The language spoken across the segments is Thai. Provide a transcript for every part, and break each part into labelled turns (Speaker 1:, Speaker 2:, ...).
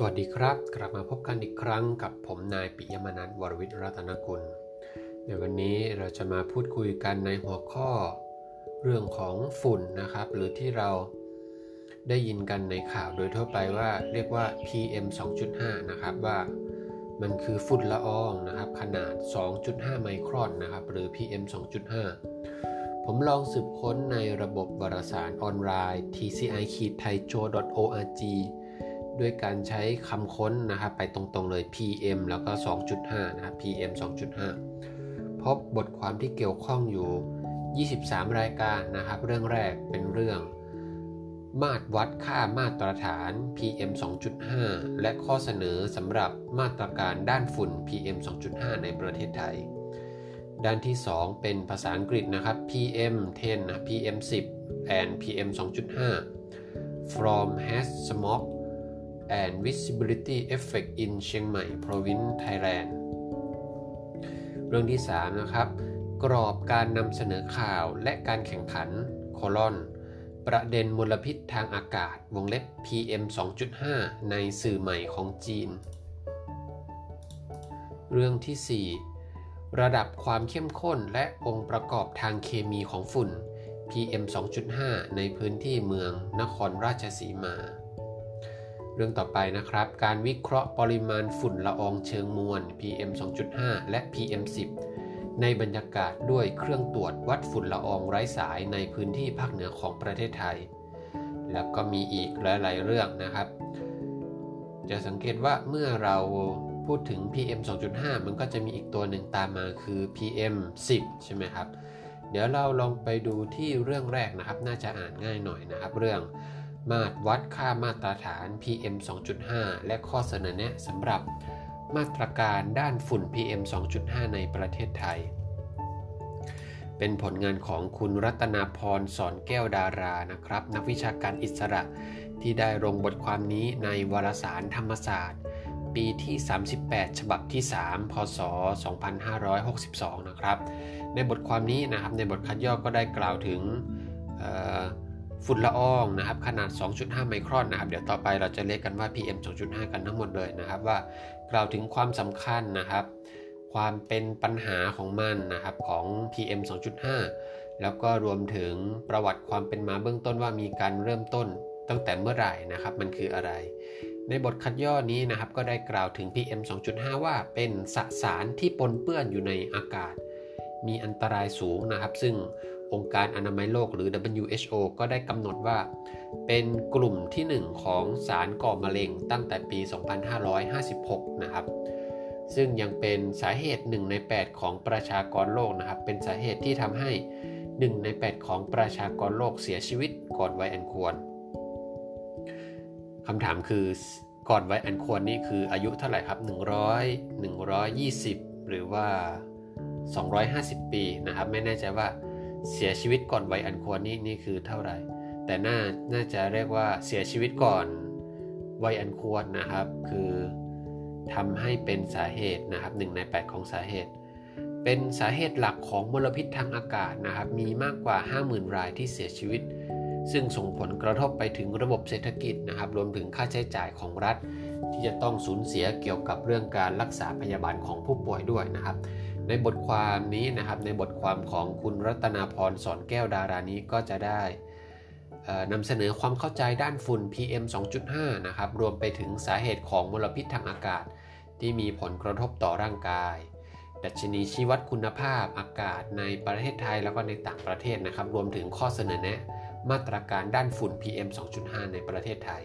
Speaker 1: สวัสดีครับ กลับมาพบกันอีกครั้งกับผมนายปิยมนัทวรวิทย์รัตนกุล ในวันนี้เราจะมาพูดคุยกันในหัวข้อเรื่องของฝุ่นนะครับ หรือที่เราได้ยินกันในข่าวโดยทั่วไปว่าเรียกว่า PM 2.5 นะครับว่ามันคือฝุ่นละอองนะครับขนาด 2.5 ไมครอนนะครับหรือ PM 2.5 ผมลองสืบค้นในระบบวารสารออนไลน์ tci-thaijo.org ด้วยการใช้คำค้นนะครับไปตรงๆเลย PM แล้วก็ 2.5 นะครับ PM 2.5 พบบทความที่เกี่ยวข้องอยู่ 23 รายการนะครับ เรื่องแรกเป็นเรื่อง มาตรวัดค่ามาตรฐาน PM 2.5 และข้อเสนอสำหรับมาตรการด้านฝุ่น PM 2.5 ในประเทศไทย ด้านที่ 2 เป็นภาษาอังกฤษนะครับ PM 10 นะ PM 10 and PM 2.5 from has smog and Visibility Effect in เชียงใหม่ Province Thailand เรื่องที่ 3 นะครับ กรอบการนำเสนอข่าวและการแข่งขันโคลอนประเด็นมลพิษทางอากาศวงเล็บ PM 2.5 ในสื่อใหม่ของจีน เรื่องที่ 4 ระดับความเข้มข้นและองค์ประกอบทางเคมีของฝุ่น PM 2.5 ในพื้นที่เมืองนครราชสีมา เรื่องต่อไปนะครับ การวิเคราะห์ปริมาณฝุ่นละอองเชิงมวล PM 2.5 และ PM 10 ในบรรยากาศด้วยเครื่องตรวจวัดฝุ่นละอองไร้สายในพื้นที่ภาคเหนือของประเทศไทย แล้วก็มีอีกหลาย ๆ เรื่องนะครับ จะสังเกตว่าเมื่อเราพูดถึง PM 2.5 มันก็จะมีอีกตัวหนึ่งตามมาคือ PM 10 ใช่ไหมครับ เดี๋ยวเราลองไปดูที่เรื่องแรกนะครับ น่าจะอ่านง่ายหน่อยนะครับ เรื่อง มาตรวัดค่ามาตรฐาน PM 2.5 และข้อเสนอแนะสำหรับมาตรการด้านฝุ่น PM 2.5 ในประเทศไทย เป็นผลงานของคุณรัตนาพรสอนแก้วดารานะครับ นักวิชาการอิสระที่ได้ลงบทความนี้ในวารสารธรรมศาสตร์ ปีที่ 38 ฉบับที่ 3 พศ 2562 นะครับ ในบทความนี้นะครับในบทคัดย่อก็ได้กล่าวถึง ฝุ่นละอองนะครับขนาด 2.5 ไมครอนนะครับเดี๋ยวต่อไปเราจะเรียกกันว่า PM 2.5 กันทั้งหมดเลยนะครับว่ากล่าวถึงความสำคัญนะครับ ความเป็นปัญหาของมันนะครับของ PM 2.5 แล้วก็รวมถึงประวัติความเป็นมาเบื้องต้นว่ามีการเริ่มต้นตั้งแต่เมื่อไหร่นะครับมันคืออะไร ในบทคัดย่อนี้นะครับก็ได้กล่าวถึง PM 2.5 ว่าเป็นสสารที่ปนเปื้อนอยู่ในอากาศ มีอันตรายสูงนะครับ ซึ่ง องค์การอนามัยโลกหรือ WHO ก็ได้กำหนดว่า เป็นกลุ่มที่ 1 ของสารก่อมะเร็งตั้งแต่ปี 2556 นะครับ ซึ่งยังเป็นสาเหตุ 1 ใน 8 ของประชากรโลกนะครับ เป็นสาเหตุที่ทำให้ 1 ใน 8 ของประชากรโลกเสียชีวิตก่อนวัยอันควรคำถามคือก่อนวัยอันควรนี่คืออายุเท่าไหร่ครับ 100 120 หรือว่า 250 ปีนะครับ ไม่แน่ใจว่า เสียชีวิตก่อนวัยอันควรนี่นี่คือเท่าไหร่ แต่น่าน่าจะเรียกว่าเสียชีวิตก่อนวัยอันควรนะครับ คือทำให้เป็นสาเหตุนะครับหนึ่งใน 8 ของสาเหตุ เป็นสาเหตุหลักของมลพิษทางอากาศนะครับ มีมากกว่า 50,000 รายที่เสียชีวิต ซึ่งส่งผลกระทบไปถึงระบบเศรษฐกิจนะครับ รวมถึงค่าใช้จ่ายของรัฐ ที่จะต้องสูญเสียเกี่ยวกับเรื่องการรักษาพยาบาลของผู้ป่วยด้วยนะครับ ในบทความนี้นะครับในบทความของคุณรัตนาพรสอนแก้วดารานี้ก็จะได้นำเสนอความเข้าใจด้านฝุ่น PM 2.5 นะครับรวมไปถึงสาเหตุของมลพิษทางอากาศ ที่มีผลกระทบต่อร่างกาย ดัชนีชี้วัดคุณภาพอากาศในประเทศไทยแล้วก็ในต่างประเทศนะครับ รวมถึงข้อเสนอแนะ มาตรการด้านฝุ่น PM 2.5 ในประเทศไทย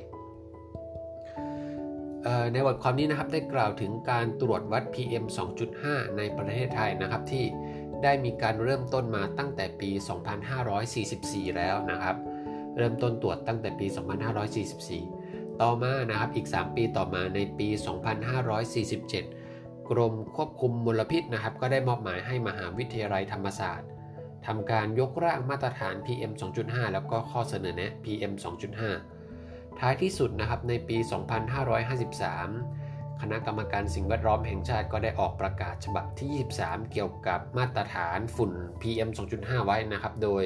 Speaker 1: ในบทความนี้นะครับได้กล่าวถึงการตรวจวัด PM 2.5 ในประเทศไทยนะครับที่ได้มีการเริ่มต้นมาตั้งแต่ปี 2544 แล้วนะครับ เริ่มต้นตรวจตั้งแต่ปี 2544 ต่อมานะครับอีก 3 ปีต่อมาในปี 2547 กรมควบคุมมลพิษนะครับก็ได้มอบหมายให้มหาวิทยาลัยธรรมศาสตร์ทำการยกร่างมาตรฐาน PM 2.5 แล้วก็ข้อเสนอแนะ PM 2.5 ท้ายที่สุดนะครับในปี 2553 คณะกรรมการสิ่งแวดล้อมแห่งชาติก็ได้ออกประกาศฉบับที่ 23 เกี่ยวกับมาตรฐานฝุ่น PM 2.5 ไว้นะครับ โดย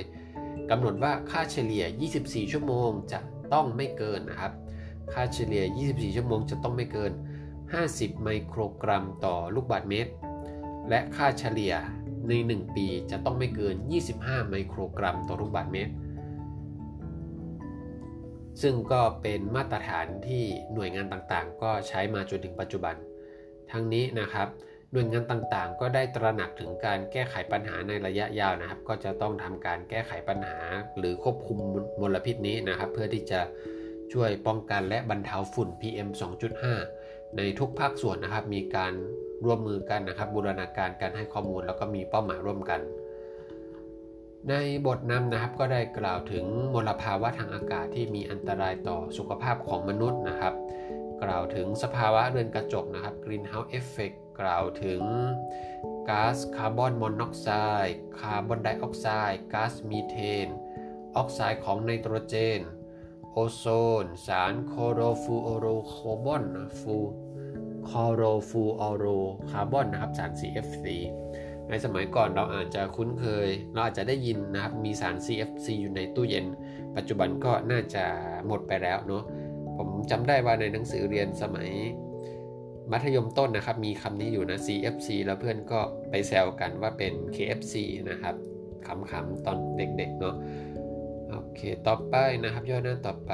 Speaker 1: กำหนดว่าค่าเฉลี่ย 24 ชั่วโมงจะต้องไม่เกินนะครับ ค่าเฉลี่ย 24 ชั่วโมงจะต้องไม่เกิน 50 ไมโครกรัมต่อลูกบาศก์เมตร และค่าเฉลี่ยใน 1 ปีจะต้องไม่เกิน 25 ไมโครกรัมต่อลูกบาศก์เมตร ซึ่งก็เป็นมาตรฐานที่หน่วยงานต่างๆ ก็ใช้มาจนถึงปัจจุบัน ทั้งนี้นะครับหน่วยงานต่างๆ ก็ได้ตระหนักถึงการแก้ไขปัญหาในระยะยาวนะครับ ก็จะต้องทำการแก้ไขปัญหา หรือควบคุมมลพิษนี้นะครับ เพื่อที่จะช่วยป้องกันและบรรเทาฝุ่น PM 2.5 ในทุกภาคส่วนนะครับ มีการร่วมมือกันนะครับ บูรณาการการให้ข้อมูลแล้วก็มีเป้าหมายร่วมกัน ในบทนำนะครับก็ได้กล่าวถึงมลภาวะทางอากาศที่มีอันตรายต่อสุขภาพของมนุษย์นะครับ กล่าวถึงสภาวะเรือนกระจกนะครับ Greenhouse Effect กล่าวถึงก๊าซคาร์บอนมอนอกไซด์คาร์บอนไดออกไซด์ก๊าซมีเทน ออกไซด์ของไนโตรเจน โอโซน สารคลอโรฟลูออโรคาร์บอนคลอโรฟลูออโรคาร์บอนนะครับสาร CFC ในสมัยก่อนเราอาจจะคุ้นเคย เราอาจจะได้ยินนะครับ มีสาร CFC อยู่ในตู้เย็น ปัจจุบันก็น่าจะหมดไปแล้วเนาะ ผมจำได้ว่าในหนังสือเรียนสมัยมัธยมต้นนะครับ มีคำนี้อยู่นะ CFC แล้วเพื่อนก็ไปแซวกันว่าเป็น KFC นะครับขำๆตอนเด็กๆเนาะ โอเค ต่อไปนะครับย่อหน้าต่อไป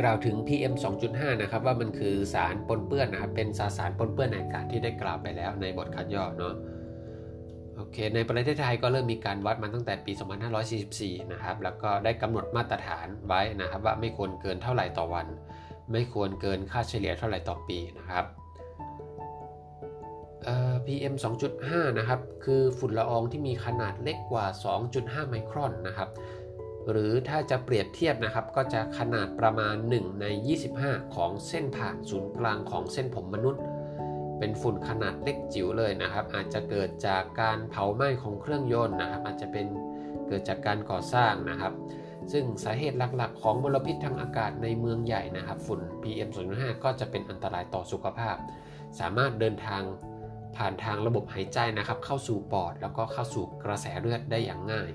Speaker 1: กล่าวถึง PM 2.5 นะครับว่ามันคือสารปนเปื้อนนะครับเป็นสาสารปนเปื้อนในอากาศที่ได้กล่าวไปแล้วในบทคัดย่อเนาะโอเคในประเทศไทยก็เริ่มมีการวัดมาตั้งแต่ปี 2544 นะครับแล้วก็ได้กำหนดมาตรฐานไว้นะครับว่าไม่ควรเกินเท่าไหร่ต่อวัน ไม่ควรเกินค่าเฉลี่ยเท่าไหร่ต่อปีนะครับเอ่อ PM 2.5 นะครับคือฝุ่นละอองที่มีขนาดเล็กกว่า 2.5 ไมครอนนะครับ หรือถ้าจะเปรียบเทียบนะครับ ก็จะขนาดประมาณ 1 ใน 25 ของเส้นผ่านศูนย์กลางของเส้นผมมนุษย์ เป็นฝุ่นขนาดเล็กจิ๋วเลยนะครับ อาจจะเกิดจากการเผาไหม้ของเครื่องยนต์นะครับ อาจจะเป็นเกิดจากการก่อสร้างนะครับ ซึ่งสาเหตุหลักๆ ของมลพิษทางอากาศในเมืองใหญ่นะครับ ฝุ่น PM 2.5 ก็จะเป็นอันตรายต่อสุขภาพ สามารถเดินทางผ่านทางระบบหายใจนะครับ เข้าสู่ปอด แล้วก็เข้าสู่กระแสเลือดได้อย่างง่าย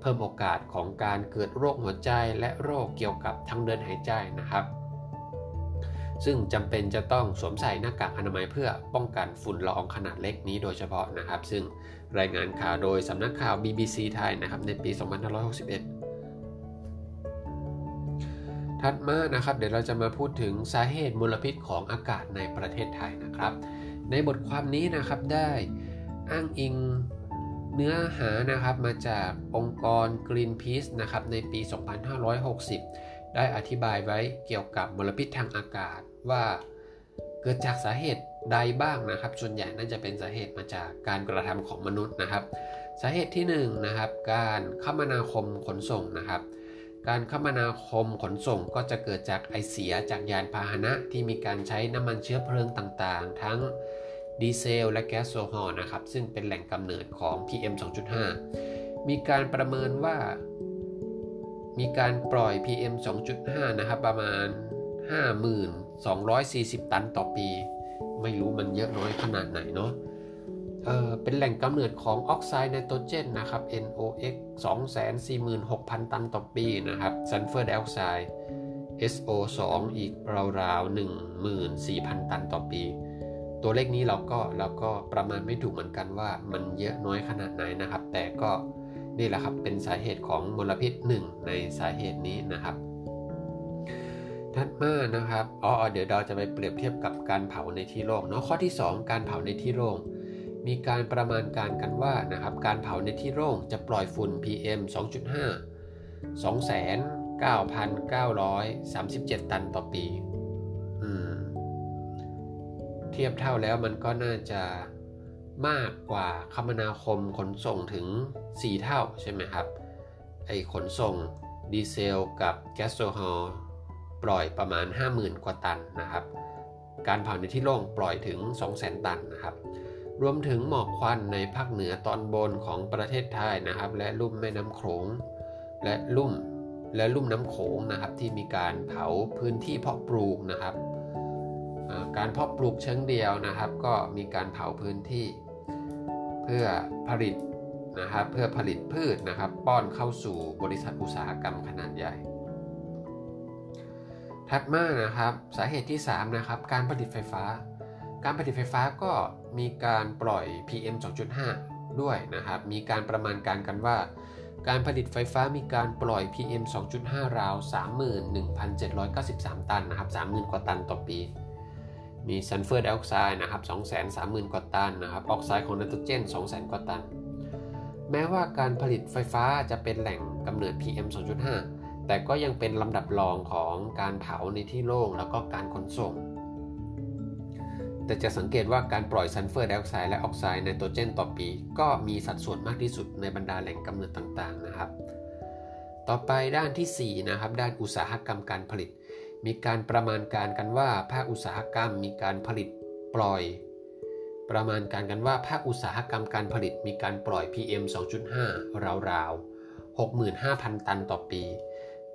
Speaker 1: เพิ่มโอกาสของการเกิดโรคหัวใจและโรคเกี่ยวกับทางเดินหายใจนะครับ ซึ่งจำเป็นจะต้องสวมใส่หน้ากากอนามัยเพื่อป้องกันฝุ่นละอองขนาดเล็กนี้โดยเฉพาะนะครับ ซึ่งรายงานข่าวโดยสำนักข่าว BBC ไทยนะครับในปี 2561ถัดมานะครับเดี๋ยวเราจะมาพูดถึงสาเหตุมลพิษของอากาศในประเทศไทยนะครับ ในบทความนี้นะครับได้อ้างอิง เนื้อหานะครับมาจากองค์กร Greenpeace นะครับในปี 2560 ได้อธิบายไว้เกี่ยวกับมลพิษทางอากาศว่าเกิดจากสาเหตุใดบ้างนะครับ ส่วนใหญ่น่าจะเป็นสาเหตุมาจากการกระทำของมนุษย์นะครับ สาเหตุที่1นนะครับ การคมนาคมขนส่งนะครับ การคมนาคมขนส่งก็จะเกิดจากไอเสียจากยานพาหนะที่มีการใช้น้ำมันเชื้อเพลิงต่างๆ ทั้ง ดีเซลและแก๊สโซฮอลนะครับซึ่งเป็นแหล่งกำเนิดของ PM 2.5 มีการประเมินว่า มีการปล่อย PM 2.5 นะครับประมาณ 5,240 ตันต่อปี ไม่รู้มันเยอะน้อยขนาดไหนเนาะเเป็นแหล่งกำเนิดของออกไซด์ไนโตรเจนนะครับ NOx 246,000 ตันต่อปีนะครับซัลเฟอร์ไดออกไซด์ SO2 อีกราวๆ14,000 ตันต่อปี ตัวเลขนี้เราก็เราก็ประมาณไม่ถูกเหมือนกันว่ามันเยอะน้อยขนาดไหนนะครับ แต่ก็นี่แหละครับเป็นสาเหตุของมลพิษหนึ่งในสาเหตุนี้นะครับถัดมานะครับอ๋อเดี๋ยวเราจะไปเปรียบเทียบกับการเผาในที่โล่งเนาะข้อที่ 2 การเผาในที่โล่งมีการประมาณการกันว่านะครับการเผาในที่โล่งจะปล่อยฝุ่น PM 2.5 29,937 ตันต่อปี ทียบเท่าแล้วมันก็น่าจะมากกว่าคมนาคมขนส่งถึง 4 เท่าใช่ไหมครับ ไอขนส่งดีเซลกับแก๊สโซฮอลปล่อยประมาณ 50,000 กว่าตันนะครับ การเผาในที่โล่งปล่อยถึง 200,000 ตันนะครับ รวมถึงหมอกควันในภาคเหนือตอนบนของประเทศไทยนะครับ และลุ่มแม่น้ำโขงและลุ่มและลุ่มน้ำโขงนะครับที่มีการเผาพื้นที่เพาะปลูกนะครับ การเพาะปลูกเชิงเดียวนะครับ ก็มีการเผาพื้นที่ เพื่อผลิตนะครับเพื่อผลิตพืชนะครับ ป้อนเข้าสู่บริษัทอุตสาหกรรมขนาดใหญ่ ถัดมานะครับสาเหตุที่ 3 นะครับ การผลิตไฟฟ้า การผลิตไฟฟ้าก็มีการปล่อย PM 2.5 ด้วยนะครับ มีการประมาณการกันว่า การผลิตไฟฟ้ามีการปล่อย PM 2.5 ราว 31,793 ตันนะครับ 30,000 กว่าตันต่อปี มีซัลเฟอร์ไดออกไซด์นะครับ230,000 กว่าตันนะครับ ออกไซด์ของไนโตรเจน 200,000 กว่าตัน แม้ว่าการผลิตไฟฟ้าจะเป็นแหล่งกำเนิด PM 2.5 แต่ก็ยังเป็นลำดับรองของการเผาในที่โล่งแล้วก็การขนส่ง แต่จะสังเกตว่าการปล่อยซัลเฟอร์ไดออกไซด์และออกไซด์ไนโตรเจน ต่อปี ก็มีสัดส่วนมากที่สุดในบรรดาแหล่งกำเนิดต่างๆนะครับ ต่อไปด้านที่4นะครับด้านอุตสาหกรรมการผลิต มีการประมาณการกันว่าภาคอุตสาหกรรมมีการผลิตปล่อย ประมาณการกันว่าภาคอุตสาหกรรมการผลิตมีการปล่อย PM 2.5 ราวๆ 65,000 ตันต่อปี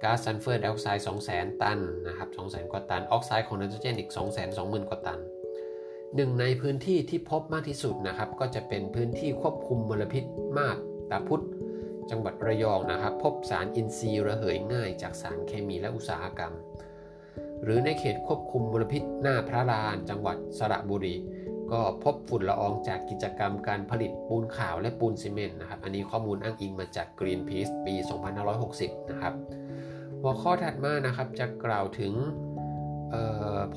Speaker 1: ก๊าซซัลเฟอร์ไดออกไซด์200,000 ตันนะครับ200,000 กว่าตัน ออกไซด์ของไนโตรเจนอีก220,000 กว่าตันหนึ่งในพื้นที่ที่พบมากที่สุดนะครับ ก็จะเป็นพื้นที่ควบคุมมลพิษมาบตาพุดจังหวัดระยองนะครับ พบสารอินทรีย์ระเหยง่ายจากสารเคมีและอุตสาหกรรม หรือในเขตควบคุมมลพิษหน้าพระลานจังหวัดสระบุรี ก็พบฝุ่นละอองจากกิจกรรมการผลิตปูนขาวและปูนซีเมนต์นะครับ อันนี้ข้อมูลอ้างอิงมาจาก Greenpeace ปี 2560 นะครับ หัวข้อถัดมานะครับจะกล่าวถึง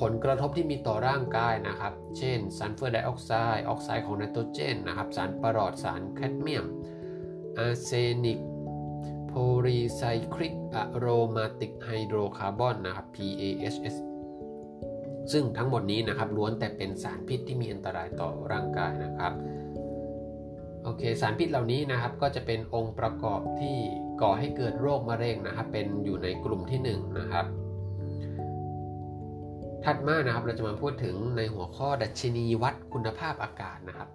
Speaker 1: ผลกระทบที่มีต่อร่างกายนะครับ เช่นซัลเฟอร์ไดออกไซด์ ออกไซด์ของไนโตรเจนนะครับ สารปรอด สารแคดเมียม อาร์เซนิก โพลีไซคลิกอะโรมาติกไฮโดรคาร์บอนนะครับ PAHs ซึ่งทั้งหมดนี้นะครับล้วนแต่เป็นสารพิษที่มีอันตรายต่อร่างกายนะครับโอเคสารพิษเหล่านี้นะครับก็จะเป็นองค์ประกอบที่ก่อให้เกิดโรคมะเร็งนะครับเป็นอยู่ในกลุ่มที่1นะครับถัดมานะครับเราจะมาพูดถึงในหัวข้อดัชนีวัดคุณภาพอากาศนะครับ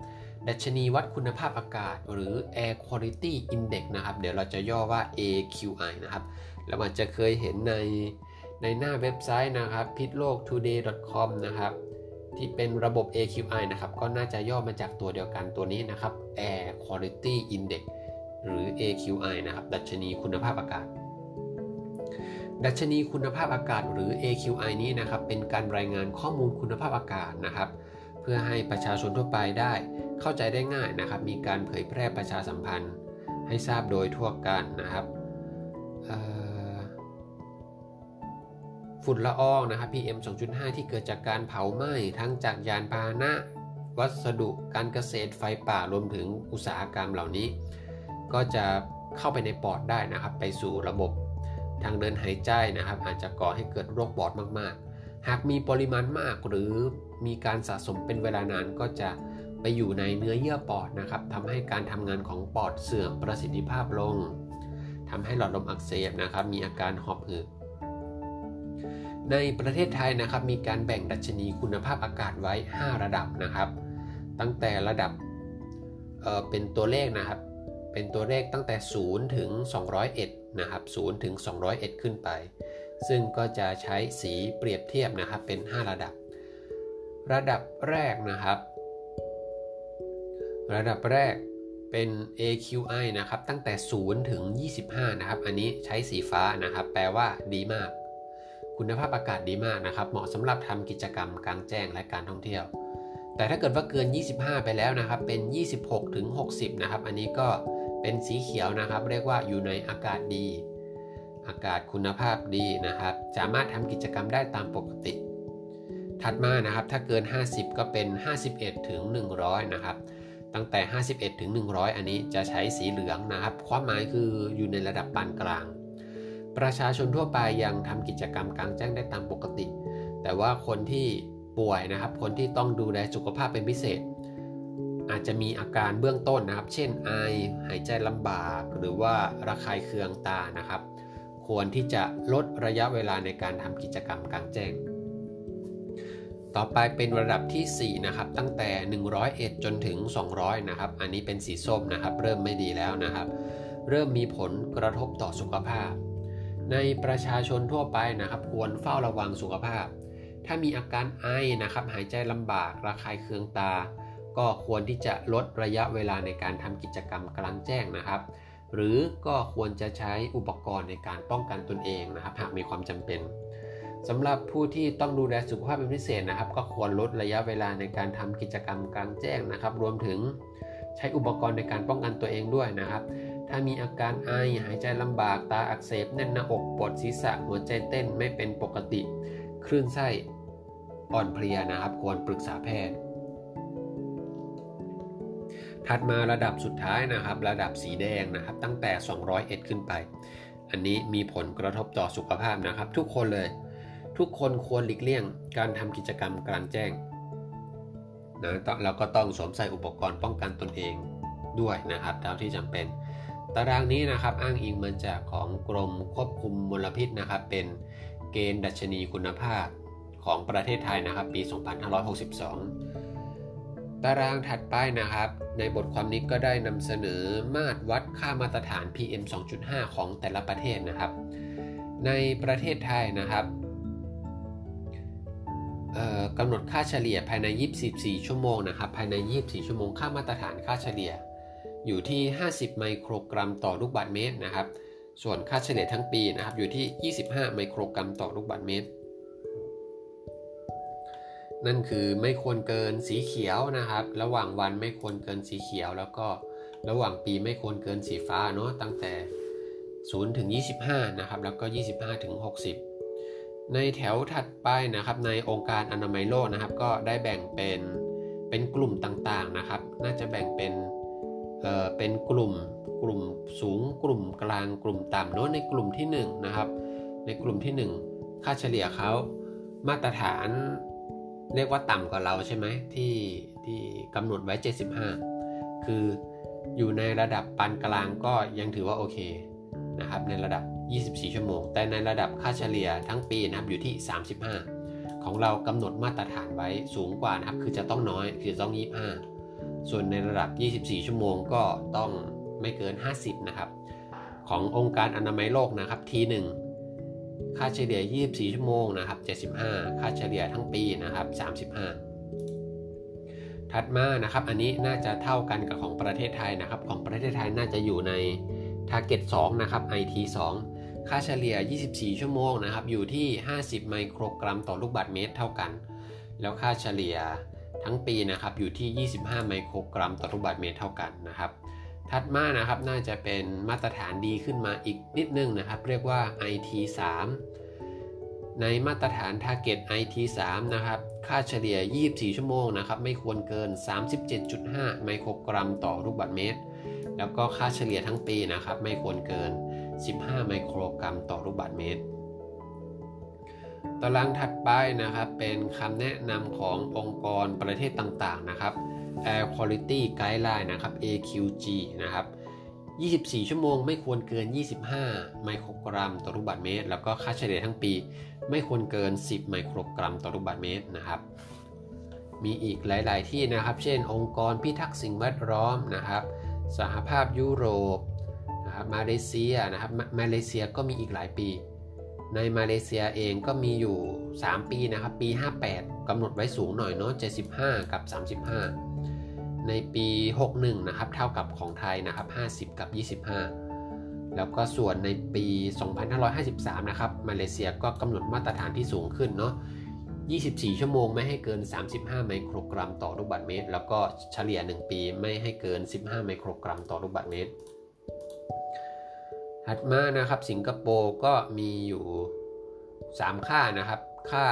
Speaker 1: ดัชนีวัดคุณภาพอากาศ หรือ Air Quality Index นะครับ เดี๋ยวเราจะย่อว่า AQI นะครับเราอาจจะเคยเห็นในในหน้าเว็บไซต์นะครับพิษโลก today.com นะครับที่เป็นระบบ AQI นะครับ ก็น่าจะย่อมาจากตัวเดียวกันตัวนี้นะครับ Air Quality Index หรือ AQI นะครับ ดัชนีคุณภาพอากาศ ดัชนีคุณภาพอากาศหรือ AQI นี้นะครับ เป็นการรายงานข้อมูลคุณภาพอากาศนะครับ เพื่อให้ประชาชนทั่วไปได้ เข้าใจได้ง่ายนะครับ มีการเผยแพร่ประชาสัมพันธ์ให้ทราบโดยทั่วกันนะครับฝุ่นละอองนะครับ PM 2.5 ที่เกิดจากการเผาไหม้ทั้งจากยานพาหนะ วัสดุการเกษตรไฟป่ารวมถึงอุตสาหกรรมเหล่านี้ ก็จะเข้าไปในปอดได้นะครับ ไปสู่ระบบทางเดินหายใจนะครับ อาจจะก่อให้เกิดโรคปอดมากๆ หากมีปริมาณมากหรือมีการสะสมเป็นเวลานานก็จะ ไปอยู่ในเนื้อเยื่อปอดนะครับทำให้การทำงานของปอดเสื่อมประสิทธิภาพลงทำให้หลอดลมอักเสบนะครับ มีอาการหอบหืดในประเทศไทยนะครับมีการแบ่งดัชนีคุณภาพอากาศไว้ 5 ระดับนะครับ ตั้งแต่ระดับเเป็นตัวเลขนะครับ เป็นตัวเลขตั้งแต่ 0 ถึง 201 นะครับ 0 ถึง 201 ขึ้นไป ซึ่งก็จะใช้สีเปรียบเทียบนะครับเป็น 5 ระดับ ระดับแรกนะครับ ระดับแรกเป็น AQI นะครับ ตั้งแต่ 0 ถึง 25 นะครับ อันนี้ใช้สีฟ้านะครับ แปลว่าดีมาก คุณภาพอากาศดีมากนะครับ เหมาะสำหรับทำกิจกรรมกลางแจ้งและการท่องเที่ยว แต่ถ้าเกิดว่าเกิน 25 ไปแล้วนะครับ เป็น 26 ถึง 60 นะครับ อันนี้ก็เป็นสีเขียวนะครับ เรียกว่าอยู่ในอากาศดี อากาศคุณภาพดีนะครับ สามารถทำกิจกรรมได้ตามปกติ ถัดมานะครับ ถ้าเกิน 50 ก็เป็น 51 ถึง 100 นะครับ ตั้งแต่ 51 ถึง 100 อันนี้จะใช้สีเหลืองนะครับ ความหมายคืออยู่ในระดับปานกลาง ประชาชนทั่วไปยังทำกิจกรรมกลางแจ้งได้ตามปกติ แต่ว่าคนที่ป่วยนะครับ คนที่ต้องดูแลสุขภาพเป็นพิเศษ อาจจะมีอาการเบื้องต้นนะครับ เช่นไอ หายใจลำบาก หรือว่าระคายเคืองตานะครับ ควรที่จะลดระยะเวลาในการทำกิจกรรมกลางแจ้ง ต่อไปเป็นระดับที่ 4 นะครับ ตั้งแต่ 101 จนถึง 200 นะครับ อันนี้เป็นสีส้มนะครับ เริ่มไม่ดีแล้วนะครับ เริ่มมีผลกระทบต่อสุขภาพ ในประชาชนทั่วไปนะครับ ควรเฝ้าระวังสุขภาพ ถ้ามีอาการไอนะครับ หายใจลำบาก ระคายเคืองตา ก็ควรที่จะลดระยะเวลาในการทำกิจกรรมกลางแจ้งนะครับ หรือก็ควรจะใช้อุปกรณ์ในการป้องกันตนเองนะครับ หากมีความจำเป็น สำหรับผู้ที่ต้องดูแลสุขภาพเป็นพิเศษนะครับ ก็ควรลดระยะเวลาในการทำกิจกรรมกลางแจ้งนะครับ รวมถึงใช้อุปกรณ์ในการป้องกันตัวเองด้วยนะครับ ถ้ามีอาการไอหายใจลำบากตาอักเสบแน่นหน้าอกปวดศีรษะหัวใจเต้นไม่เป็นปกติ คลื่นไส้อ่อนเพลียนะครับ ควรปรึกษาแพทย์ ถัดมาระดับสุดท้ายนะครับ ระดับสีแดงนะครับ ตั้งแต่ 200ขึ้นไป อันนี้มีผลกระทบต่อสุขภาพนะครับ ทุกคนเลย ทุกคนควรหลีกเลี่ยงการทำกิจกรรมกลางแจ้งนะแล้วก็ต้องสวมใส่อุปกรณ์ป้องกันตนเองด้วยนะครับเท่าที่จำเป็น ตารางนี้นะครับอ้างอิงมาจากของกรมควบคุมมลพิษนะครับ เป็นเกณฑ์ดัชนีคุณภาพของประเทศไทยนะครับ ปี 2562 ตารางถัดไปนะครับ ในบทความนี้ก็ได้นำเสนอมาตรวัดค่ามาตรฐาน PM 2.5 ของแต่ละประเทศนะครับ ในประเทศไทยนะครับ กำหนดค่าเฉลี่ยภายใน 24 ชั่วโมงนะครับ ภายใน 24 ชั่วโมง ค่ามาตรฐานค่าเฉลี่ย อยู่ที่ 50 ไมโครกรัมต่อลูกบาศก์เมตรนะครับ ส่วนค่าเฉลี่ยทั้งปีนะครับอยู่ที่ 25 ไมโครกรัมต่อลูกบาศก์เมตร นั่นคือไม่ควรเกินสีเขียวนะครับ ระหว่างวันไม่ควรเกินสีเขียว แล้วก็ระหว่างปีไม่ควรเกินสีฟ้าเนาะตั้งแต่ 0 ถึง 25 นะครับ แล้วก็ 25 ถึง 60 ในแถวถัดไปนะครับในองค์การอนามัยโลกนะครับ ก็ได้แบ่งเป็นเป็นกลุ่มต่างๆนะครับ น่าจะแบ่งเป็นเอ่อเป็นกลุ่มกลุ่มสูงกลุ่มกลางกลุ่มต่ำเนาะในกลุ่มที่1นนะครับ ในกลุ่มที่ 1 ค่าเฉลี่ยเขามาตรฐานเรียกว่าต่ำกว่าเราใช่ไหมที่ที่กำหนดไว้ 75 คืออยู่ในระดับปานกลางก็ยังถือว่าโอเคนะครับในระดับ 24 ชั่วโมง แต่ในระดับค่าเฉลี่ยทั้งปีนะครับอยู่ที่ 35 ของเรากำหนดมาตรฐานไว้สูงกว่านะครับคือจะต้องน้อยคือต้อง 25 ส่วนในระดับ 24 ชั่วโมงก็ต้องไม่เกิน 50 นะครับ ขององค์การอนามัยโลกนะครับทีหนึ่งค่าเฉลี่ย 24 ชั่วโมงนะครับ 75 ค่าเฉลี่ยทั้งปีนะครับ 35 ถัดมานะครับ อันนี้น่าจะเท่ากันกับของประเทศไทยนะครับ ของประเทศไทยน่าจะอยู่ใน Target 2 นะครับ IT 2 ค่าเฉลี่ย 24 ชั่วโมงนะครับ อยู่ที่ 50 ไมโครกรัมต่อลูกบาศก์เมตรเท่ากัน แล้วค่าเฉลี่ยทั้งปีนะครับ อยู่ที่ 25 ไมโครกรัมต่อลูกบาศก์เมตรเท่ากันนะครับ ถัดมานะครับ น่าจะเป็นมาตรฐานดีขึ้นมาอีกนิดนึงนะครับ เรียกว่า IT 3 ในมาตรฐาน Target IT 3 นะครับ ค่าเฉลี่ย 24 ชั่วโมงนะครับ ไม่ควรเกิน 37.5 ไมโครกรัมต่อลูกบาศก์เมตร แล้วก็ค่าเฉลี่ยทั้งปีนะครับ ไม่ควรเกิน 15 ไมโครกรัมต่อลูกบาศก์เมตร ตารางถัดไปนะครับเป็นคำแนะนำขององค์กรประเทศต่างๆนะครับ Air Quality Guideline นะครับ AQG นะครับ 24 ชั่วโมงไม่ควรเกิน 25 ไมโครกรัมต่อลูกบาศก์เมตร แล้วก็ค่าเฉลี่ยทั้งปีไม่ควรเกิน 10 ไมโครกรัมต่อลูกบาศก์เมตรนะครับ มีอีกหลาย ๆ ที่นะครับ เช่น องค์กรพิทักษ์สิ่งแวดล้อมนะครับ สหภาพยุโรป มาเลเซียนะครับมาเลเซียก็มีอีกหลายปี ในมาเลเซียเองก็มีอยู่ 3 ปีนะครับ ปี 58กำหนดไว้สูงหน่อยเนาะ75 กับ 35 ในปี 61 นะครับ เท่ากับของไทยนะครับ 50 กับ 25 แล้วก็ส่วนในปี 2553 นะครับ มาเลเซียก็กำหนดมาตรฐานที่สูงขึ้นเนาะ24 ชั่วโมงไม่ให้เกิน 35 ไมโครกรัมต่อลูกบาศก์เมตร แล้วก็เฉลี่ย 1 ปีไม่ให้เกิน 15 ไมโครกรัมต่อลูกบาศก์เมตร ถัดมานะครับสิงคโปร์ก็มีอยู่ 3 ค่านะครับ ค่า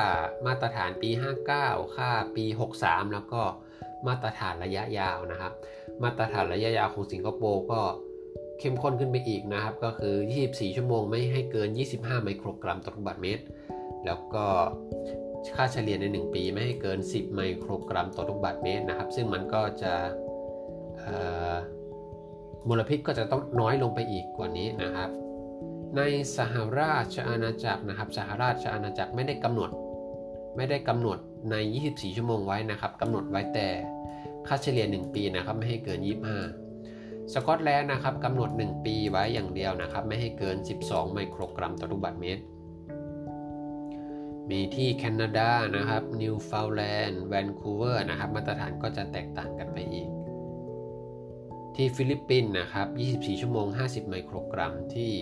Speaker 1: มาตรฐานปี 59 ค่าปี 63 แล้วก็มาตรฐานระยะยาวนะครับ มาตรฐานระยะยาวของสิงคโปร์ก็เข้มข้นขึ้นไปอีกนะครับ ก็คือ 24 ชั่วโมงไม่ให้เกิน 25 ไมโครกรัมต่อลูกบาศก์เมตร แล้วก็ค่าเฉลี่ยใน 1 ปีไม่ให้เกิน 10 ไมโครกรัมต่อลูกบาศก์เมตรนะครับ ซึ่งมันก็จะ มลพิษก็จะต้องน้อยลงไปอีกกว่านี้นะครับ ในสหราชอาณาจักรนะครับ สหราชอาณาจักรไม่ได้กำหนด ไม่ได้กำหนดใน 24 ชั่วโมงไว้นะครับกำหนดไว้แต่ค่าเฉลี่ย 1 ปีนะครับไม่ให้เกิน 25 สกอตแลนด์นะครับกำหนด 1 ปีไว้อย่างเดียวนะครับ ไม่ให้เกิน 12 ไมโครกรัมต่อลูกบาศก์เมตร มีที่แคนาดานะครับนิวฟันด์แลนด์แวนคูเวอร์นะครับ มาตรฐานก็จะแตกต่างกันไปอีก ที่ฟิลิปปินส์นะครับ 24 ชั่วโมง 50 ไมโครกรัมที่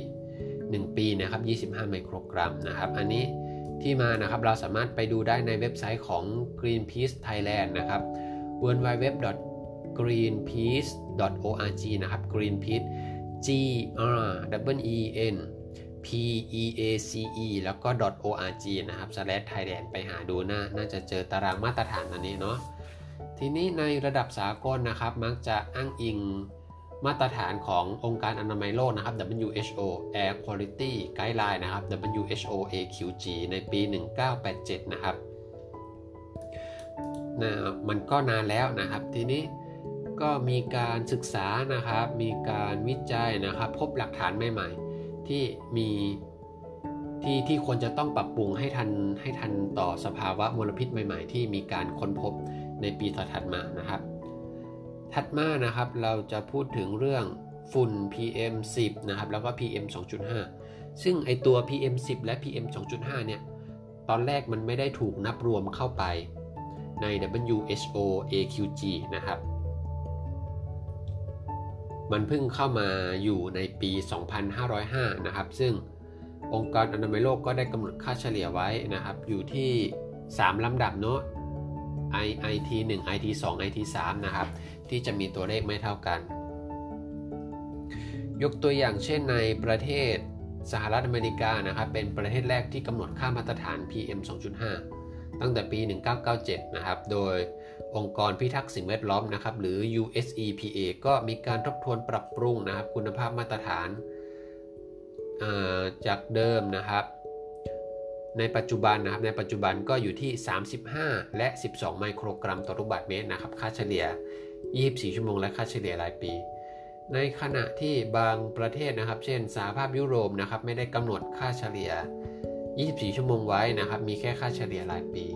Speaker 1: 1 ปีนะครับ 25 ไมโครกรัมนะครับ อันนี้ที่มานะครับเราสามารถไปดูได้ในเว็บไซต์ของ Greenpeace Thailand นะครับ www.greenpeace.org นะครับ Greenpeace G R W E N P E A C E แล้วก็ .org นะครับ slash Thailand ไปหาดูน่าน่าจะเจอตารางมาตรฐานอันนี้เนาะ ทีนี้ในระดับสากลนะครับมักจะอ้างอิงมาตรฐานขององค์การอนามัยโลกนะครับ WHO Air Quality Guideline นะครับ WHO AQG ในปี 1987 นะครับนะมันก็นานแล้วนะครับ ทีนี้ก็มีการศึกษานะครับ มีการวิจัยนะครับ พบหลักฐานใหม่ๆ ที่มีที่ที่ควรจะต้องปรับปรุงให้ทันให้ทันต่อสภาวะมลพิษใหม่ ๆ ที่มีการค้นพบ ในปีถัดมานะครับ ถัดมานะครับเราจะพูดถึงเรื่องฝุ่น PM 10นะครับแล้วก็ PM 2.5 ซึ่งไอตัว PM 10 และ PM 2.5 เนี่ยตอนแรกมันไม่ได้ถูกนับรวมเข้าไปใน WHO AQG นะครับ มันเพิ่งเข้ามาอยู่ในปี 2505 นะครับ ซึ่งองค์การอนามัยโลกก็ได้กำหนดค่าเฉลี่ยไว้นะครับ อยู่ที่ 3 ลำดับเนาะ IT 1 IT 2 IT 3นะครับ ที่จะมีตัวเลขไม่เท่ากัน ยกตัวอย่างเช่นในประเทศสหรัฐอเมริกานะครับ เป็นประเทศแรกที่กำหนดค่ามาตรฐาน PM 2.5 ตั้งแต่ปี 1997 นะครับ โดยองค์กรพิทักษ์สิ่งแวดล้อมนะครับ หรือ USEPA ก็มีการทบทวนปรับปรุงนะครับ คุณภาพมาตรฐานจากเดิมนะครับ ในปัจจุบันนะครับในปัจจุบันก็อยู่ที่ 35 และ 12 ไมโครกรัมต่อลูกบาศก์เมตรนะครับค่าเฉลี่ย 24 ชั่วโมงและค่าเฉลี่ยรายปี ในขณะที่บางประเทศนะครับ เช่นสหภาพยุโรปนะครับไม่ได้กำหนดค่าเฉลี่ย 24 ชั่วโมงไว้นะครับ มีแค่ค่าเฉลี่ยรายปี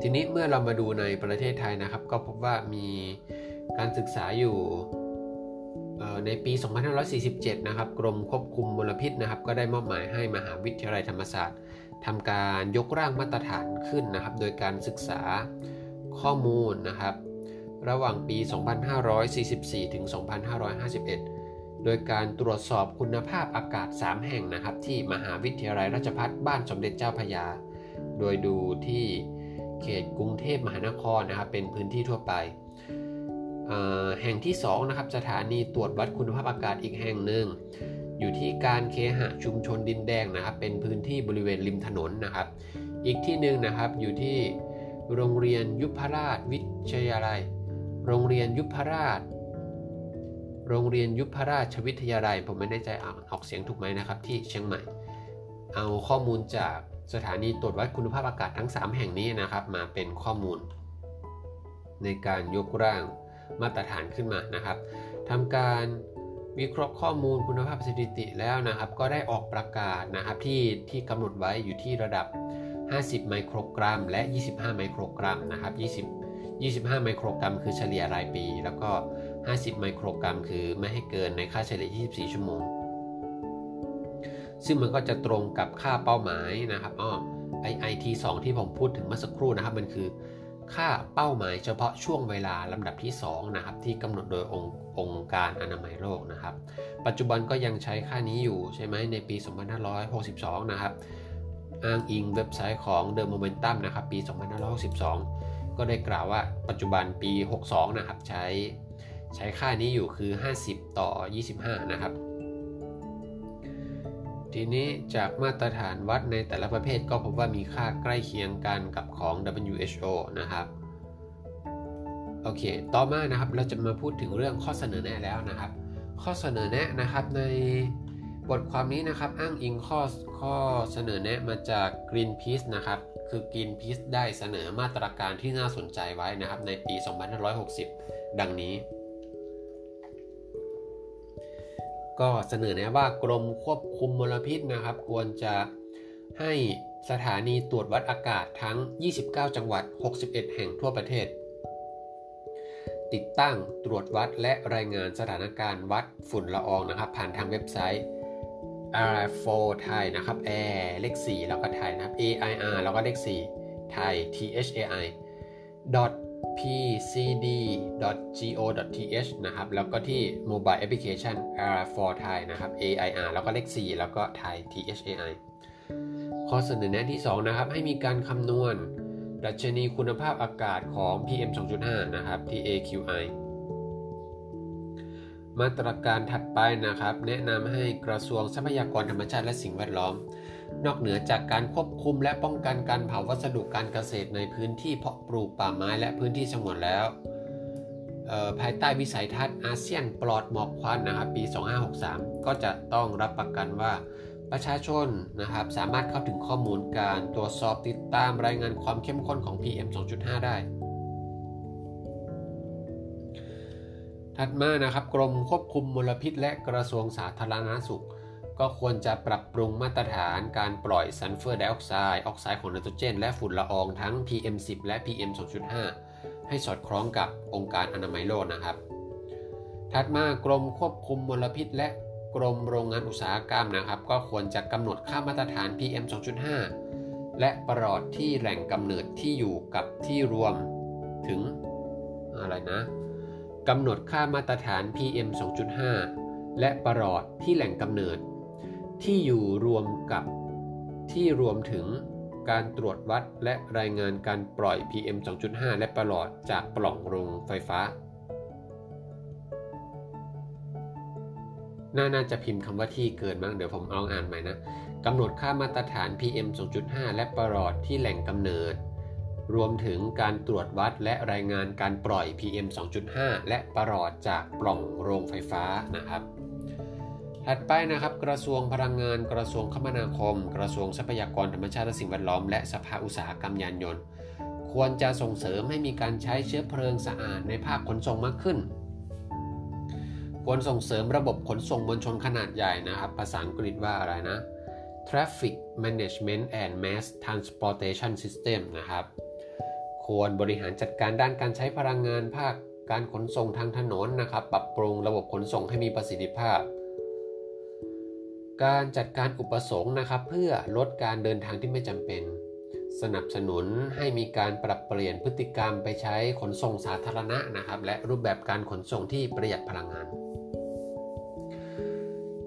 Speaker 1: ทีนี้เมื่อเรามาดูในประเทศไทยนะครับ ก็พบว่ามีการศึกษาอยู่ ในปี 2547 นะครับ กรมควบคุมมลพิษนะครับ ก็ได้มอบหมายให้มหาวิทยาลัยธรรมศาสตร์ทำการยกร่างมาตรฐานขึ้นนะครับ โดยการศึกษาข้อมูลนะครับ ระหว่างปี 2544 ถึง 2551 โดยการตรวจสอบคุณภาพอากาศ 3 แห่งนะครับ ที่มหาวิทยาลัยราชภัฏบ้านสมเด็จเจ้าพยา โดยดูที่เขตกรุงเทพมหานครนะครับ เป็นพื้นที่ทั่วไป แห่งที่2นะครับสถานีตรวจวัดคุณภาพอากาศอีกแห่งหนึ่ง อยู่ที่การเคหะชุมชนดินแดงนะครับ เป็นพื้นที่บริเวณริมถนนนะครับ อีกที่หนึ่งนะครับอยู่ที่โรงเรียนยุพราชวิทยาลัย โรงเรียนยุพราช โรงเรียนยุพราชวิทยาลัย ผมไม่แน่ใจอออกเสียงถูกไหมนะครับ ที่เชียงใหม่ เอาข้อมูลจากสถานีตรวจวัดคุณภาพอากาศทั้ง 3 แห่งนี้นะครับ มาเป็นข้อมูล ในการยกร่าง มาตรฐานขึ้นมานะครับทำการวิเคราะห์ข้อมูลคุณภาพสถิติแล้วนะครับ ก็ได้ออกประกาศนะครับที่ที่กำหนดไว้อยู่ที่ระดับ 50 ไมโครกรัม และ 25 ไมโครกรัมนะครับ20 25 ไมโครกรัม คือเฉลี่ยรายปี แล้วก็ 50 ไมโครกรัม คือไม่ให้เกินในค่าเฉลี่ย 24 ชั่วโมง ซึ่งมันก็จะตรงกับค่าเป้าหมายนะครับอ๋อไอไอทีสที่ผมพูดถึงเมื่อสักครู่นะครับมันคือ ค่าเป้าหมายเฉพาะช่วงเวลาลำดับที่2นะครับที่กำหนดโดยองค์องค์การอนามัยโลกนะครับ ปัจจุบันก็ยังใช้ค่านี้อยู่ใช่ไหมในปี 2562 นะครับ อ้างอิงเว็บไซต์ของ The Momentum นะครับปี 2562 ก็ได้กล่าวว่าปัจจุบันปี 62 นะครับใช้ใช้ค่านี้อยู่คือ 50 ต่อ 25 นะครับ ทีนี้จากมาตรฐานวัดในแต่ละประเภทก็พบว่ามีค่าใกล้เคียงกันกับของ WHO นะครับโอเค ต่อมานะครับเราจะมาพูดถึงเรื่องข้อเสนอแนะแล้วนะครับ ข้อเสนอแนะนะครับในบทความนี้นะครับอ้างอิงข้อข้อเสนอแนะมาจาก Greenpeace นะครับ คือ Greenpeace ได้เสนอมาตรการที่น่าสนใจไว้นะครับในปี 2560 ดังนี้ ก็เสนอแนะว่ากรมควบคุมมลพิษนะครับ ควรจะให้สถานีตรวจวัดอากาศทั้ง 29 จังหวัด 61 แห่งทั่วประเทศ ติดตั้งตรวจวัดและรายงานสถานการณ์วัดฝุ่นละอองนะครับ ผ่านทางเว็บไซต์ R4 ไทยนะครับ Air เลข4แล้วก็ไทยนะครับ AIR แล้วก็เลข4ไทย THAI pcd.go.th นะครับ แล้วก็ที่ mobile application R for Thai นะครับ AIR แล้วก็เลข 4 แล้วก็ Thai THAI ข้อเสนอแนะที่ 2 นะครับ ให้มีการคำนวณ ดัชนีคุณภาพอากาศของ PM 2.5 นะครับที่ AQI มาตรการถัดไปนะครับ แนะนำให้กระทรวงทรัพยากรธรรมชาติและสิ่งแวดล้อม นอกเหนือจากการควบคุมและป้องกันการเผาวัสดุการเกษตรในพื้นที่เพาะปลูกป่าไม้และพื้นที่สงวนแล้วภายใต้วิสัยทัศน์อาเซียนปลอดหมอกควันนะครับปี 2563 ก็จะต้องรับประกันว่าประชาชนนะครับสามารถเข้าถึงข้อมูลการตรวจสอบติดตามรายงานความเข้มข้นของ PM 2.5 ได้ ถัดมานะครับกรมควบคุมมลพิษและกระทรวงสาธารณาสุข ก็ควรจะปรับปรุงมาตรฐานการปล่อยซัลเฟอร์ไดออกไซด์ออกไซด์ของไนโตรเจน และฝุ่นละอองทั้ง PM10 และ PM 2.5 ให้สอดคล้องกับองค์การอนามัยโลกนะครับ ถัดมากรมควบคุมมลพิษ และกรมโรงงานอุตสาหกรรมนะครับ ก็ควรจะกำหนดค่ามาตรฐาน PM 2.5 และปลอดที่แหล่งกำเนิดที่อยู่กับที่รวมถึงอะไรนะกำหนดค่ามาตรฐาน PM 2.5 และปลอดที่แหล่งกำเนิด ที่อยู่รวมกับที่รวมถึงการตรวจวัดและรายงานการปล่อย PM 2.5 และปลอดจากปล่องโรงไฟฟ้าน่าน่าจะพิมพ์คำว่าที่เกินบ้งเดี๋ยวผมเอาอ่านใหม่นะกำหนดค่ามาตรฐาน PM 2.5 และปลอดที่แหล่งกำเนิด รวมถึงการตรวจวัดและรายงานการปล่อย PM 2.5 และปลอดจากปล่องโรงไฟฟ้านะครับ ถัดไปนะครับกระทรวงพลังงาน กระทรวงคมนาคม กระทรวงทรัพยากรธรรมชาติและสิ่งแวดล้อม และสภาอุตสาหกรรมยานยนต์ ควรจะส่งเสริมให้มีการใช้เชื้อเพลิงสะอาดในภาคขนส่งมากขึ้น ควรส่งเสริมระบบขนส่งมวลชนขนาดใหญ่นะครับ ภาษาอังกฤษว่าอะไรนะ Traffic Management and Mass Transportation System นะครับ ควรบริหารจัดการด้านการใช้พลังงานภาคการขนส่งทางถนนนะครับ ปรับปรุงระบบขนส่งให้มีประสิทธิภาพ การจัดการอุปสงค์นะครับ เพื่อลดการเดินทางที่ไม่จำเป็น สนับสนุนให้มีการปรับเปลี่ยนพฤติกรรมไปใช้ขนส่งสาธารณะนะครับ และรูปแบบการขนส่งที่ประหยัดพลังงาน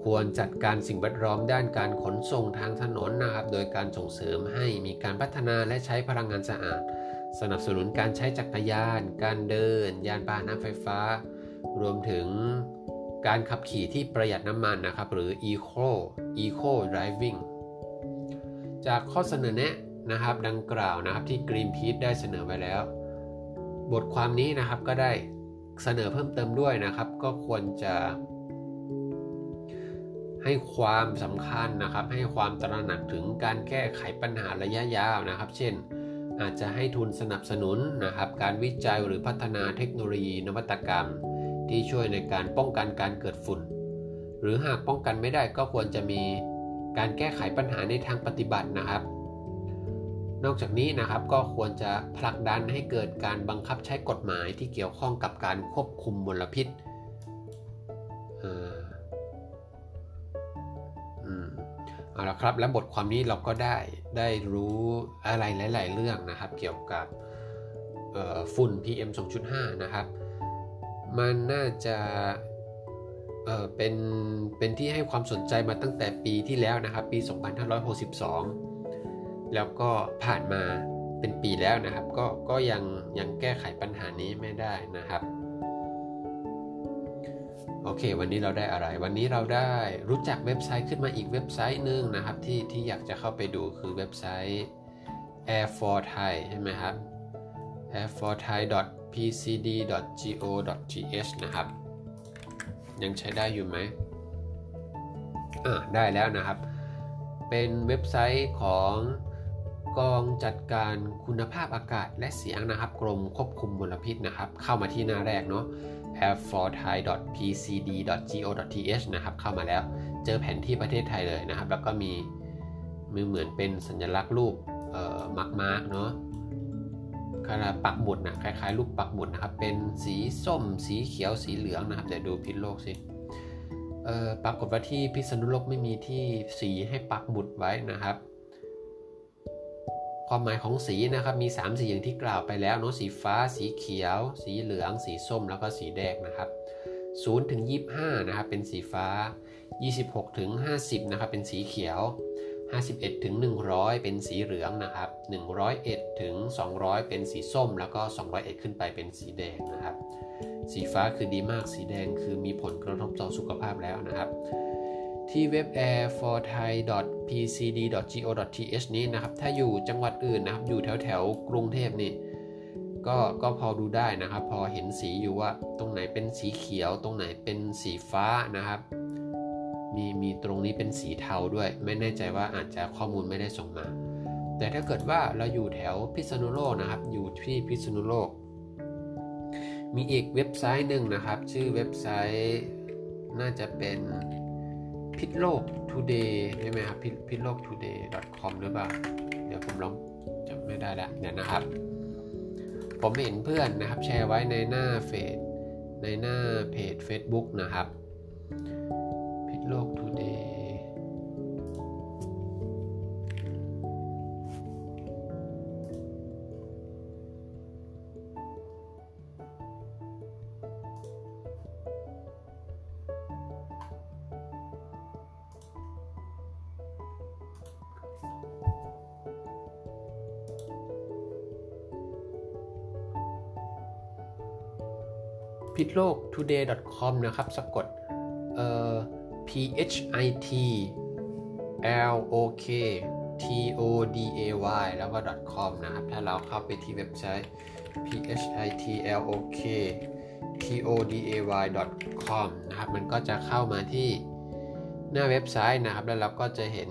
Speaker 1: ควรจัดการสิ่งแวดล้อมด้านการขนส่งทางถนนนะครับ โดยการส่งเสริมให้มีการพัฒนาและใช้พลังงานสะอาด สนับสนุนการใช้จักรยาน การเดิน ยานพาหนะไฟฟ้า รวมถึง การขับขี่ที่ประหยัดน้ำมันนะครับ หรือ eco eco driving จากข้อเสนอแนะนะครับดังกล่าวนะครับที่ Greenpeace ได้เสนอไว้แล้ว บทความนี้นะครับก็ได้เสนอเพิ่มเติมด้วยนะครับ ก็ควรจะให้ความสำคัญนะครับ ให้ความตระหนักถึงการแก้ไขปัญหาระยะยาวนะครับ เช่น อาจจะให้ทุนสนับสนุนนะครับ การวิจัยหรือพัฒนาเทคโนโลยีนวัตกรรม ที่ช่วยในการป้องกันการเกิดฝุ่น หรือหากป้องกันไม่ได้ก็ควรจะมีการแก้ไขปัญหาในทางปฏิบัตินะครับ นอกจากนี้นะครับก็ควรจะผลักดันให้เกิดการบังคับใช้กฎหมายที่เกี่ยวข้องกับการควบคุมมลพิษเอาละครับและบทความนี้เราก็ได้ได้รู้อะไรหลาย ๆ เรื่องนะครับ เกี่ยวกับฝุ่น PM 2.5 นะครับ มันน่าจะเออเป็นเป็นที่ให้ความสนใจมาตั้งแต่ปีที่แล้วนะครับ ปี 2562 แล้วก็ผ่านมาเป็นปีแล้วนะครับ ก็ก็ยังยังแก้ไขปัญหานี้ไม่ได้นะครับโอเค วันนี้เราได้อะไร วันนี้เราได้รู้จักเว็บไซต์ขึ้นมาอีกเว็บไซต์หนึ่งนะครับที่ที่อยากจะเข้าไปดูคือเว็บไซต์ air for thai ใช่ไหมครับ air for thai pcd go th นะครับ ยังใช้ได้อยู่ไหมอ่าได้แล้วนะครับ เป็นเว็บไซต์ของกองจัดการคุณภาพอากาศและเสียงนะครับ กรมควบคุมมลพิษนะครับ เข้ามาที่หน้าแรกเนาะ air4thai.pcd.go.th นะครับ เข้ามาแล้ว เจอแผนที่ประเทศไทยเลยนะครับ แล้วก็มีมือเหมือนเป็นสัญลักษณ์รูป mark mark เนาะ คล้ายปักหมุดนะคล้ายๆ รูปปักหมุดนะครับ เป็นสีส้ม สีเขียว สีเหลืองนะครับเดี๋ยวดูพิษณุโลกสิปรากฏว่าที่พิษณุโลกไม่มีที่สีให้ปักหมุดไว้นะครับ ความหมายของสีนะครับมี 3 สีอย่างที่กล่าวไปแล้วเนาะสีฟ้า สีเขียว สีเหลือง สีส้มแล้วก็สีแดงนะครับ0ถึง25นะครับเป็นสีฟ้า 26ถึง50นะครับเป็นสีเขียว 51 ถึง 100 เป็นสีเหลืองนะครับ 101 ถึง 200 เป็นสีส้ม แล้วก็ 201 ขึ้นไปเป็นสีแดงนะครับ สีฟ้าคือดีมาก สีแดงคือมีผลกระทบต่อสุขภาพแล้วนะครับ ที่เว็บ airforthai.pcd.go.th นี้นะครับ ถ้าอยู่จังหวัดอื่นนะครับ อยู่แถวแถวกรุงเทพนี่ ก็ก็พอดูได้นะครับ พอเห็นสีอยู่ว่าตรงไหนเป็นสีเขียว ตรงไหนเป็นสีฟ้านะครับ มีมีตรงนี้เป็นสีเทาด้วย ไม่แน่ใจว่าอาจจะข้อมูลไม่ได้ส่งมา แต่ถ้าเกิดว่าเราอยู่แถวพิษณุโลกนะครับ อยู่ที่พิษณุโลก มีอีกเว็บไซต์หนึ่งนะครับ ชื่อเว็บไซต์น่าจะเป็นพิษโลก today ใช่ไหมครับพิษโลก today com หรือเปล่า เดี๋ยวผมลองจำไม่ได้ล้วเนี่ยนะครับ ผมเห็นเพื่อนนะครับ แชร์ไว้ในหน้าเฟซในหน้าเพจ Facebook นะครับ โลกทูเดย์พิทโลก today.com นะครับ สะกด h i t l o k t o d a y แล้วก็ .com นะครับ ถ้าเราเข้าไปที่เว็บไซต์ p h i t l o k t o d a y com นะครับ มันก็จะเข้ามาที่หน้าเว็บไซต์นะครับ แล้วเราก็จะเห็น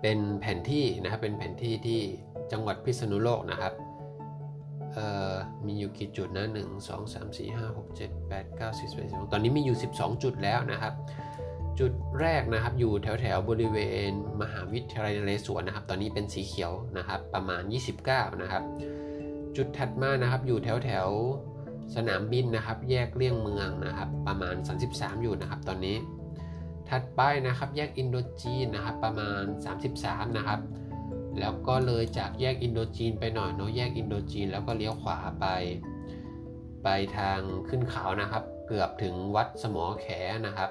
Speaker 1: เป็นแผนที่นะครับ เป็นแผนที่ที่จังหวัดพิษณุโลกนะครับ อยู่กี่จุดนะ1 2 3 4 5 6 7 8 9 10 11 12ตอนนี้มีอยู่ 12 จุดแล้วนะครับ จุดแรกนะครับอยู่แถวแถวบริเวณ มหาวิทยาลัยนเรศวรนะครับ ตอนนี้เป็นสีเขียวนะครับประมาณ 29 นะครับ จุดถัดมานะครับอยู่แถวแถวสนามบินนะครับ แยกเลี่ยงเมืองนะครับ ประมาณ 33 อยู่นะครับ ตอนนี้ ถัดไปนะครับแยกอินโดจีนนะครับประมาณ 33 นะครับ แล้วก็เลยจากแยกอินโดจีนไปหน่อยเนาะแยกอินโดจีนแล้วก็เลี้ยวขวาไป ไปทางขึ้นเขานะครับ เกือบถึงวัดสมอแขนะครับ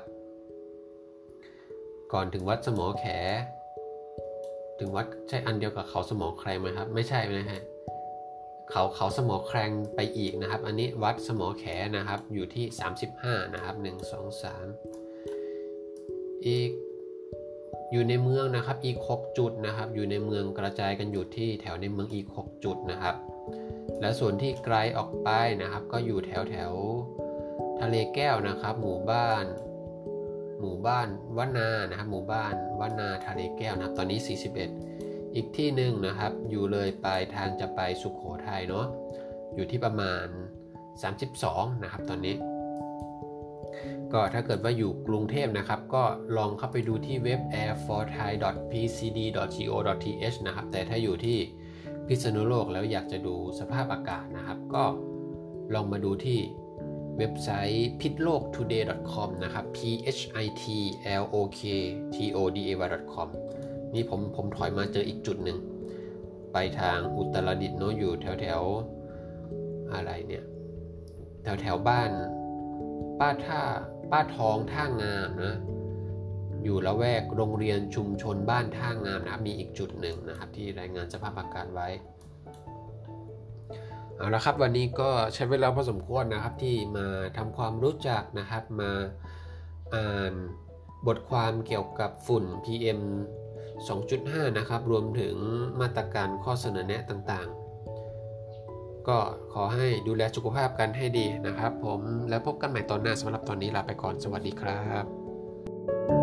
Speaker 1: ก่อนถึงวัดสมอแข ถึงวัดใช่อันเดียวกับเขาสมอแครงไหมครับ ไม่ใช่นะฮะเขาเขาสมอแครงไปอีกนะครับ อันนี้วัดสมอแขนะครับอยู่ที่ 35 นะครับ 1 2 3 อีก อยู่ในเมืองนะครับอีก6จุดนะครับ อยู่ในเมืองกระจายกันอยู่ที่แถวในเมืองอีก6จุดนะครับ และส่วนที่ไกลออกไปนะครับ ก็อยู่แถวแถวทะเลแก้วนะครับ หมู่บ้าน หมู่บ้านวนานะครับ หมู่บ้านวนาทะเลแก้วนะครับ ตอนนี้ 41 อีกที่หนึ่งนะครับ อยู่เลยไปทางจะไปสุขโขทัยเนาะอยู่ที่ประมาณ 32 นะครับ ตอนนี้ ก็ถ้าเกิดว่าอยู่กรุงเทพนะครับ ก็ลองเข้าไปดูที่เว็บ airforthai.pcd.go.th นะครับ แต่ถ้าอยู่ที่พิษณุโลกแล้วอยากจะดูสภาพอากาศนะครับ ก็ลองมาดูที่เว็บไซต์ pitlooktoday.com นะครับ p h i t l o k t o d a y.com นี่ผมผมถอยมาเจออีกจุดหนึ่ง ไปทางอุตรดิตถ์เนาะอยู่แถวแถวอะไรเนี่ย แถวแถวบ้านป้าท่า ป้าท้องท่างามนะอยู่ละแวกโรงเรียนชุมชนบ้านท่างามนะครับมีอีกจุดหนึ่งนะครับ ที่รายงานสภาพอากาศไว้เอาละครับวันนี้ก็ใช้เวลาพอสมควรนะครับที่มาทำความรู้จักนะครับมาอ่านบทความเกี่ยวกับฝุ่น PM 2.5 นะครับ รวมถึงมาตรการข้อเสนอแนะต่าง ก็ขอให้ดูแลสุขภาพกันให้ดีนะครับ ผมแล้วพบกันใหม่ตอนหน้าสำหรับตอนนี้ลาไปก่อนสวัสดีครับ